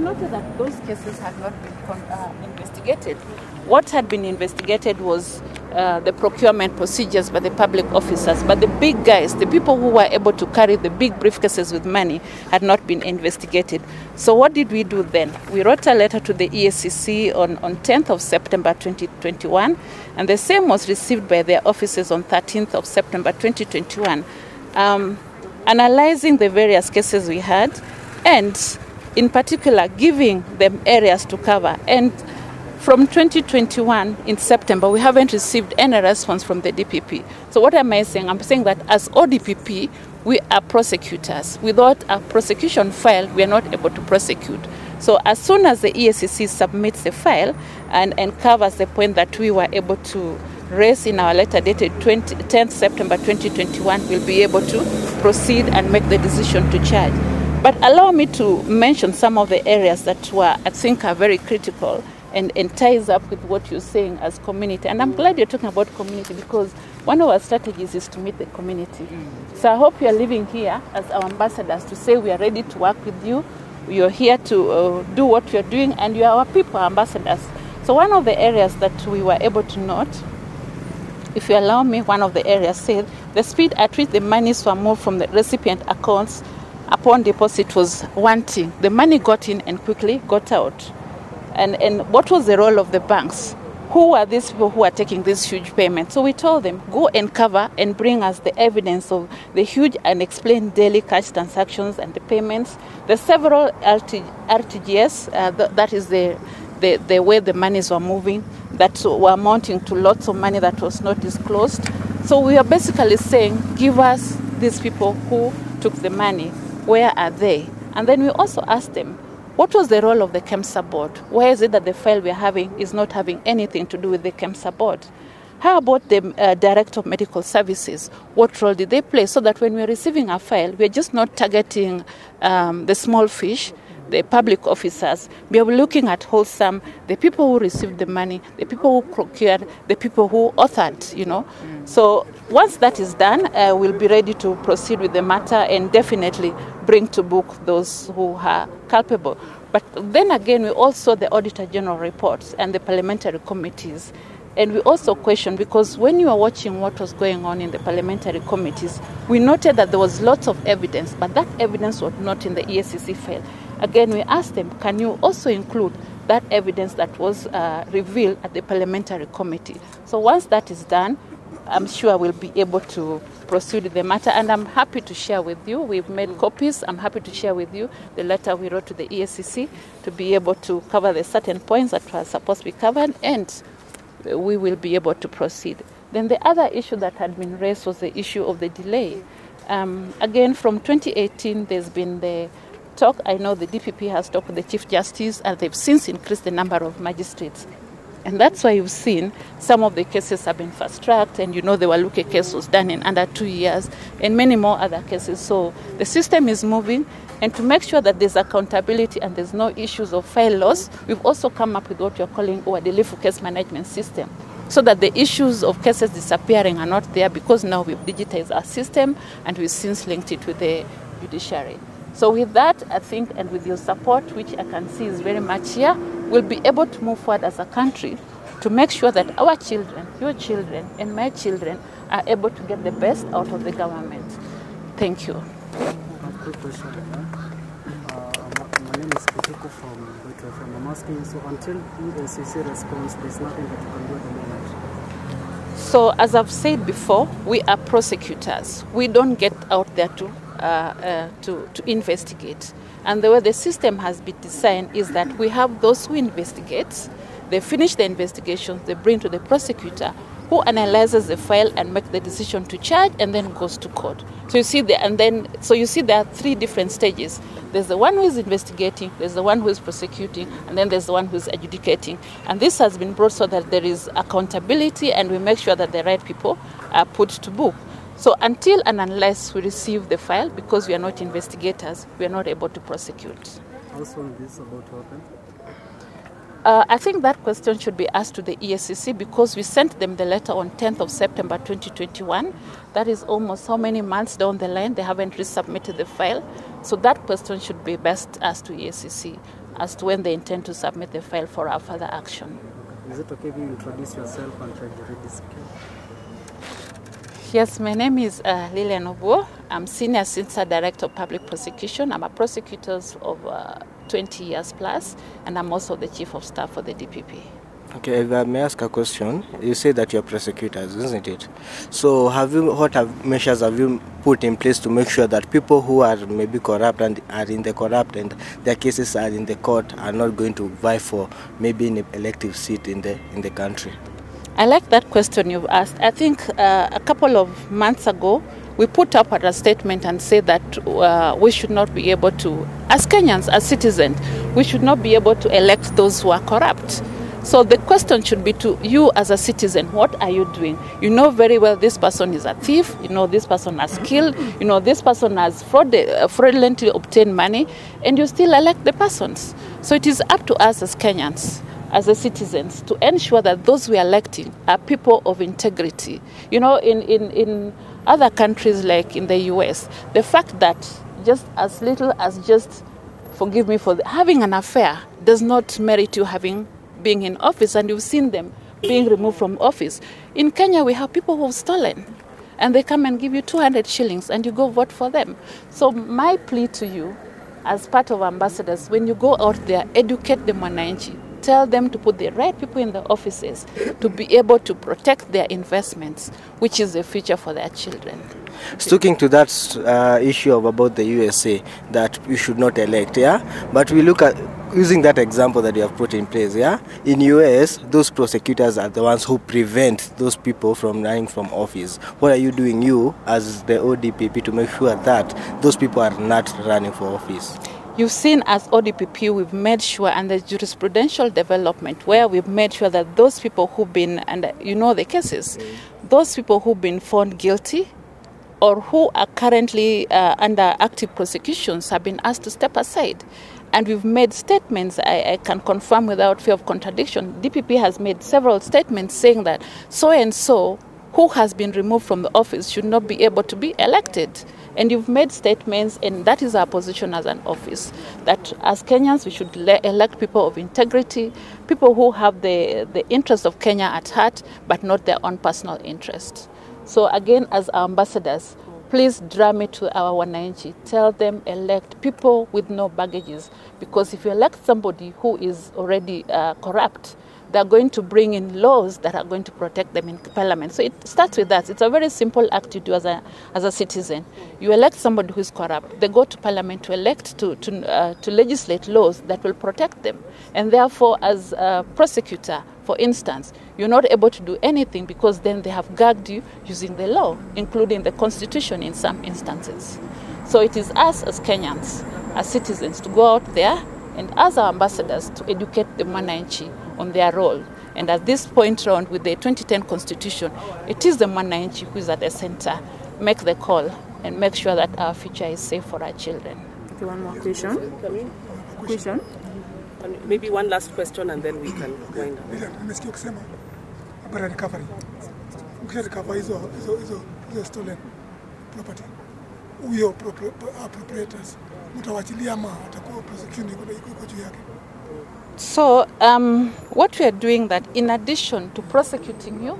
noted that those cases had not been uh, investigated. What had been investigated was uh, the procurement procedures by the public officers, but the big guys, the people who were able to carry the big briefcases with money, had not been investigated. So what did we do then? We wrote a letter to the EACC on, on 10th of September 2021, and the same was received by their offices on 13th of September 2021, um, analyzing the various cases we had, and in particular giving them areas to cover. And from 2021 in September, we haven't received any response from the DPP. So what am I saying? I'm saying that as ODPP, we are prosecutors. Without a prosecution file, we are not able to prosecute. So as soon as the EACC submits the file and, and covers the point that we were able to raise in our letter dated 20, 10th September 2021, we'll be able to proceed and make the decision to charge. But allow me to mention some of the areas that were, I think, are very critical and, and ties up with what you're saying as community. And I'm glad you're talking about community because one of our strategies is to meet the community. So I hope you're living here as our ambassadors to say we are ready to work with you. You're here to uh, do what you're doing, and you are our people ambassadors. So one of the areas that we were able to note, if you allow me, one of the areas said the speed at which the monies were moved from the recipient accounts upon deposit was wanting. The money got in and quickly got out. And, and what was the role of the banks? Who are these people who are taking these huge payments? So we told them, go and cover and bring us the evidence of the huge unexplained daily cash transactions and the payments. The several RT, RTGS, uh, th- that is the, the, the way the monies were moving, that were amounting to lots of money that was not disclosed. So we are basically saying, give us these people who took the money. Where are they? And then we also asked them, what was the role of the KEMSA board? Why is it that the file we're having is not having anything to do with the KEMSA board? How about the uh, Director of Medical Services? What role did they play so that when we're receiving a file, we're just not targeting um, the small fish, the public officers. We are looking at wholesome, the people who received the money, the people who procured, the people who authored, you know. Mm. So once that is done, uh, we'll be ready to proceed with the matter and definitely bring to book those who are culpable. But then again, we also the Auditor General reports and the parliamentary committees. And we also question because when you are watching what was going on in the parliamentary committees, we noted that there was lots of evidence, but that evidence was not in the EACC file. Again, we asked them, can you also include that evidence that was uh, revealed at the parliamentary committee? So once that is done, I'm sure we'll be able to proceed with the matter. And I'm happy to share with you. We've made copies. I'm happy to share with you the letter we wrote to the EACC to be able to cover the certain points that were supposed to be covered, and we will be able to proceed. Then the other issue that had been raised was the issue of the delay. Um, again, from 2018, there's been the talk. I know the DPP has talked with the Chief Justice, and they've since increased the number of magistrates. And that's why you've seen some of the cases have been fast tracked, and you know the Waluke case was done in under two years, and many more other cases. So the system is moving, and to make sure that there's accountability and there's no issues of file loss, we've also come up with what you're calling our Delifu case management system. So that the issues of cases disappearing are not there because now we've digitized our system and we've since linked it with the judiciary. So with that, I think, and with your support, which I can see is very much here, we'll be able to move forward as a country to make sure that our children, your children, and my children are able to get the best out of the government. Thank you. from Bethlehem. I'm asking, so until EACC responds, there's nothing that you can do at the moment? So, as I've said before, we are prosecutors. We don't get out there to, Uh, uh, to, to investigate. And the way the system has been designed is that we have those who investigate, they finish the investigations, they bring to the prosecutor, who analyzes the file and makes the decision to charge and then goes to court. So you see the, and then so you see there are three different stages. There's the one who is investigating, there's the one who is prosecuting, and then there's the one who is adjudicating. And this has been brought so that there is accountability and we make sure that the right people are put to book. So until and unless we receive the file, because we are not investigators, we are not able to prosecute. How soon is this about to happen? Uh, I think that question should be asked to the EACC because we sent them the letter on 10th of September 2021. That is almost how many months down the line they haven't resubmitted the file. So that question should be best asked to EACC. as to when they intend to submit the file for our further action. Is it okay if you introduce yourself and try to read this? Yes, my name is uh, Lilian Obuo. I'm Senior Assistant Director of Public Prosecution. I'm a prosecutor of uh, 20 years plus, and I'm also the Chief of Staff for the DPP. Okay, if I may ask a question, you say that you're prosecutors, isn't it? So, have you what have measures have you put in place to make sure that people who are maybe corrupt and are in the corrupt and their cases are in the court are not going to vie for maybe an elective seat in the in the country? I like that question you've asked. I think uh, a couple of months ago, we put up a statement and said that uh, we should not be able to, as Kenyans, as citizens, we should not be able to elect those who are corrupt. So the question should be to you as a citizen, what are you doing? You know very well this person is a thief, you know this person has killed, you know this person has fraud, uh, fraudulently obtained money, and you still elect the persons. So it is up to us as Kenyans as a citizens to ensure that those we are electing are people of integrity. You know, in, in, in other countries like in the US, the fact that just as little as just, forgive me for the, having an affair does not merit you having being in office, and you've seen them being removed from office. In Kenya, we have people who've stolen, and they come and give you 200 shillings, and you go vote for them. So my plea to you, as part of ambassadors, when you go out there, educate the Mwananchi. Tell them to put the right people in the offices to be able to protect their investments, which is the future for their children. Sticking to that uh, issue of about the USA that you should not elect, yeah. But we look at using that example that you have put in place, yeah. In US, those prosecutors are the ones who prevent those people from running from office. What are you doing, you as the ODPP, to make sure that those people are not running for office? You've seen as ODPP, we've made sure, and the jurisprudential development, where we've made sure that those people who've been, and you know the cases, those people who've been found guilty or who are currently uh, under active prosecutions have been asked to step aside. And we've made statements, I, I, can confirm without fear of contradiction. DPP has made several statements saying that so and so who has been removed from the office should not be able to be elected. And you've made statements, and that is our position as an office, that as Kenyans we should le- elect people of integrity, people who have the, the interest of Kenya at heart, but not their own personal interest. So again, as our ambassadors, please drum it to our wananchi. Tell them elect people with no baggages, because if you elect somebody who is already uh, corrupt, they're going to bring in laws that are going to protect them in parliament. So it starts with that. It's a very simple act to do as a, as a citizen. You elect somebody who is corrupt. They go to parliament to elect, to, to, uh, to legislate laws that will protect them. And therefore, as a prosecutor, for instance, you're not able to do anything because then they have gagged you using the law, including the constitution in some instances. So it is us as Kenyans, as citizens, to go out there and as our ambassadors to educate the Mwananchi on their role. And at this point round with the 2010 constitution, it is the Mwananchi who is at the center. Make the call and make sure that our future is safe for our children. Okay, one more question. Question. Maybe one last question and then we can wind up. Bila nimesikia ukisema habari ya recovery. Ukisha recover hizo hizo hizo hizo stolen property. Huyo pro- pro- pro- appropriators mtawachilia ama atakuwa prosecution iko iko iko juu yake. So, um, what we are doing that in addition to prosecuting you,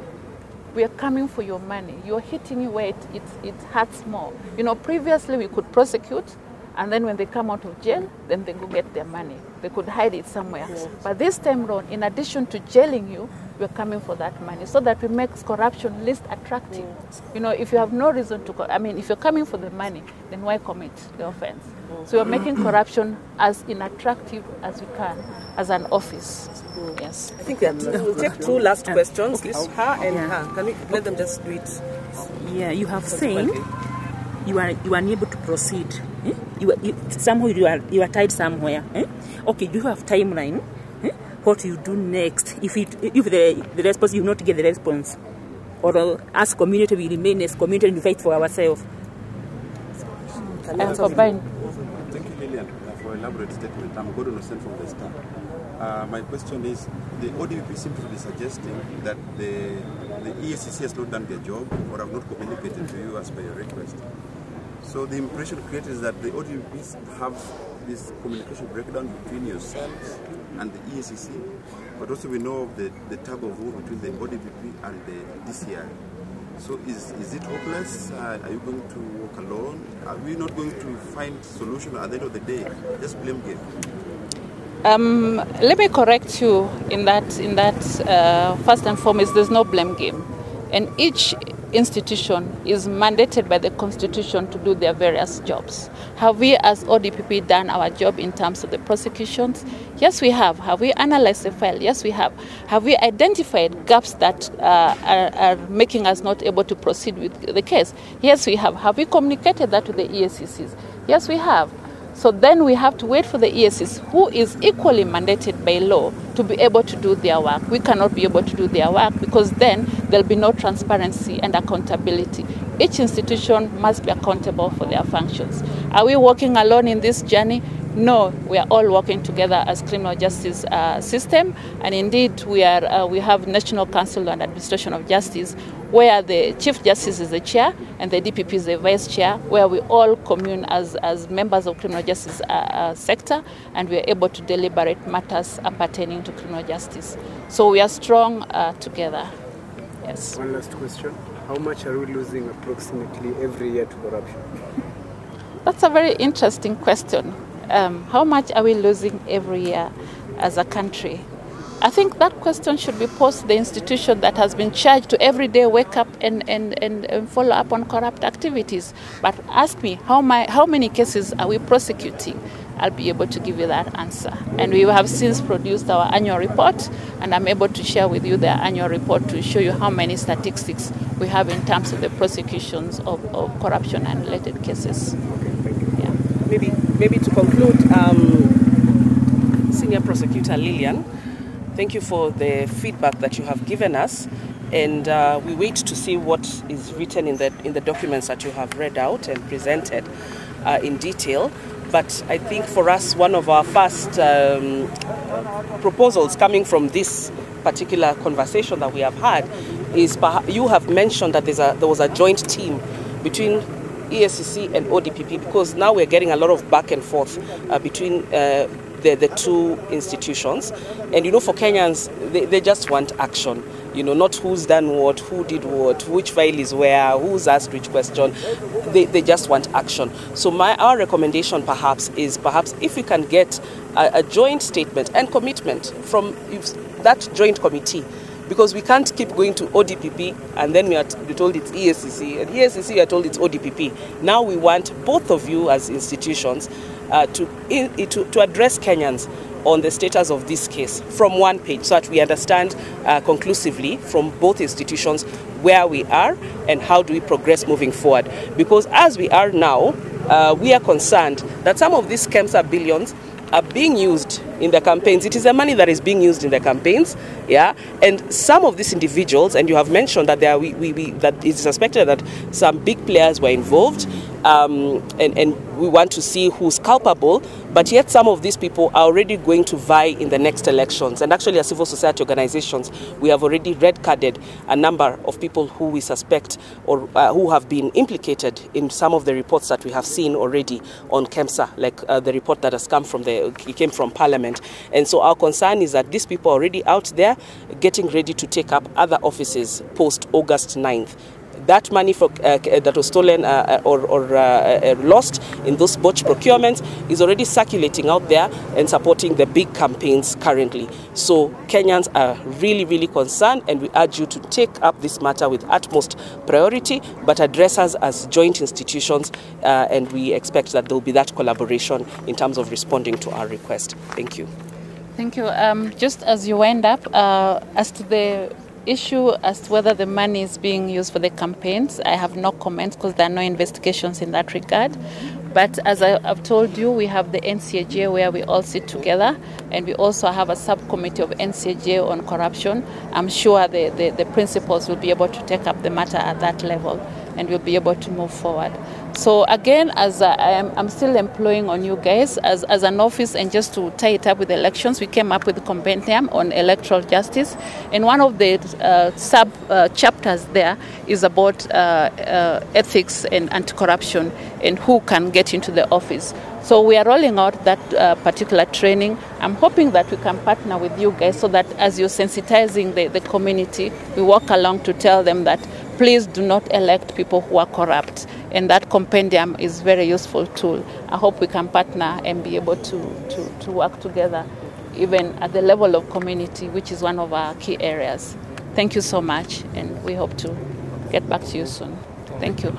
we are coming for your money. You're hitting you where it, it, it hurts more. You know, previously we could prosecute, and then when they come out of jail, then they go get their money. They could hide it somewhere. But this time round, in addition to jailing you, we're coming for that money so that we make corruption least attractive. You know, if you have no reason to, co- I mean, if you're coming for the money, then why commit the offense? So we're making corruption as unattractive as we can as an office. Yes. I think there are two, we'll take two last questions. This her and her. Can we let them just do it? Yeah, you have saying you are you are unable to proceed. Eh? You, are, you somehow you are you are tied somewhere. Eh? Okay, do you have timeline? What you do next if it if the the response you not get the response, or uh, as community we remain as community and we fight for ourselves. And combine. Thank you, Lillian, uh, for elaborate statement. I'm Gordon Hussein from the Star. Uh, my question is, the ODP seems to be suggesting that the, the EACC has not done their job or have not communicated to you as per your request. So the impression created is that the ODPs have this communication breakdown between yourselves and the EACC, but also we know of the, the tug of war between the ODPP and the DCI. So is, is it hopeless? Uh, are you going to walk alone? Are we not going to find solution at the end of the day? Just blame game. Um, let me correct you in that. In that, uh, first and foremost, there's no blame game, and each institution is mandated by the constitution to do their various jobs. Have we, as ODPP, done our job in terms of the prosecutions? Yes, we have. Have we analyzed the file? Yes, we have. Have we identified gaps that uh, are, are, making us not able to proceed with the case? Yes, we have. Have we communicated that to the EACCs? Yes, we have. So then we have to wait for the ESCs, who is equally mandated by law to be able to do their work. We cannot be able to do their work because then there'll be no transparency and accountability. Each institution must be accountable for their functions. Are we walking alone in this journey? No, we are all working together as criminal justice uh, system, and indeed we are. Uh, we have National Council on Administration of Justice, where the Chief Justice is the chair and the DPP is the vice chair, where we all commune as, as members of criminal justice uh, uh, sector, and we are able to deliberate matters pertaining to criminal justice. So we are strong uh, together. Yes. One last question: How much are we losing approximately every year to corruption? That's a very interesting question. Um, how much are we losing every year as a country? I think that question should be posed to the institution that has been charged to every day wake up and, and, and, and follow up on corrupt activities. But ask me, how, my, how many cases are we prosecuting? I'll be able to give you that answer. And we have since produced our annual report, and I'm able to share with you the annual report to show you how many statistics we have in terms of the prosecutions of, of corruption and related cases. Okay, thank you. Yeah. Maybe, maybe to conclude, um, Senior Prosecutor Lilian, thank you for the feedback that you have given us. And uh, we wait to see what is written in the, in the documents that you have read out and presented uh, in detail. But I think for us, one of our first um, proposals coming from this particular conversation that we have had is you have mentioned that a, there was a joint team between EACC and ODPP because now we're getting a lot of back and forth uh, between uh, the, the two institutions. And you know, for Kenyans, they, they just want action. You know, not who's done what, who did what, which file is where, who's asked which question. They, they just want action. So my our recommendation perhaps is perhaps if we can get a, a joint statement and commitment from that joint committee because we can't keep going to ODPP and then we are told it's EACC and EACC we are told it's ODPP. Now we want both of you as institutions uh, to, in, to, to address Kenyans on the status of this case from one page so that we understand uh, conclusively from both institutions where we are and how do we progress moving forward. Because as we are now, uh, we are concerned that some of these scams are billions are being used in the campaigns. It is the money that is being used in the campaigns, yeah. And some of these individuals, and you have mentioned that there, we, we, we that it's suspected that some big players were involved, um, and and we want to see who's culpable. But yet, some of these people are already going to vie in the next elections. And actually, as civil society organizations, we have already red carded a number of people who we suspect or uh, who have been implicated in some of the reports that we have seen already on KEMSA, like uh, the report that has come from the came from Parliament. And so our concern is that these people are already out there getting ready to take up other offices post August 9th that money for, uh, that was stolen uh, or, or uh, lost in those botched procurements is already circulating out there and supporting the big campaigns currently. So Kenyans are really, really concerned, and we urge you to take up this matter with utmost priority, but address us as joint institutions, uh, and we expect that there will be that collaboration in terms of responding to our request. Thank you. Thank you. Um, just as you wind up, uh, as to the issue as to whether the money is being used for the campaigns, I have no comments because there are no investigations in that regard. But as I, have told you, we have the NCAJ where we all sit together, and we also have a subcommittee of NCAJ on corruption. I'm sure the, the, the principals will be able to take up the matter at that level and we'll be able to move forward. So again, as I am, I'm still employing on you guys as, as an office, and just to tie it up with elections, we came up with a compendium on electoral justice, and one of the uh, sub uh, chapters there is about uh, uh, ethics and anti-corruption and who can get into the office. So we are rolling out that uh, particular training. I'm hoping that we can partner with you guys so that as you're sensitizing the, the community, we walk along to tell them that please do not elect people who are corrupt. And that compendium is very useful tool. I hope we can partner and be able to, to, to work together even at the level of community, which is one of our key areas. Thank you so much, and we hope to get back to you soon. Thank you.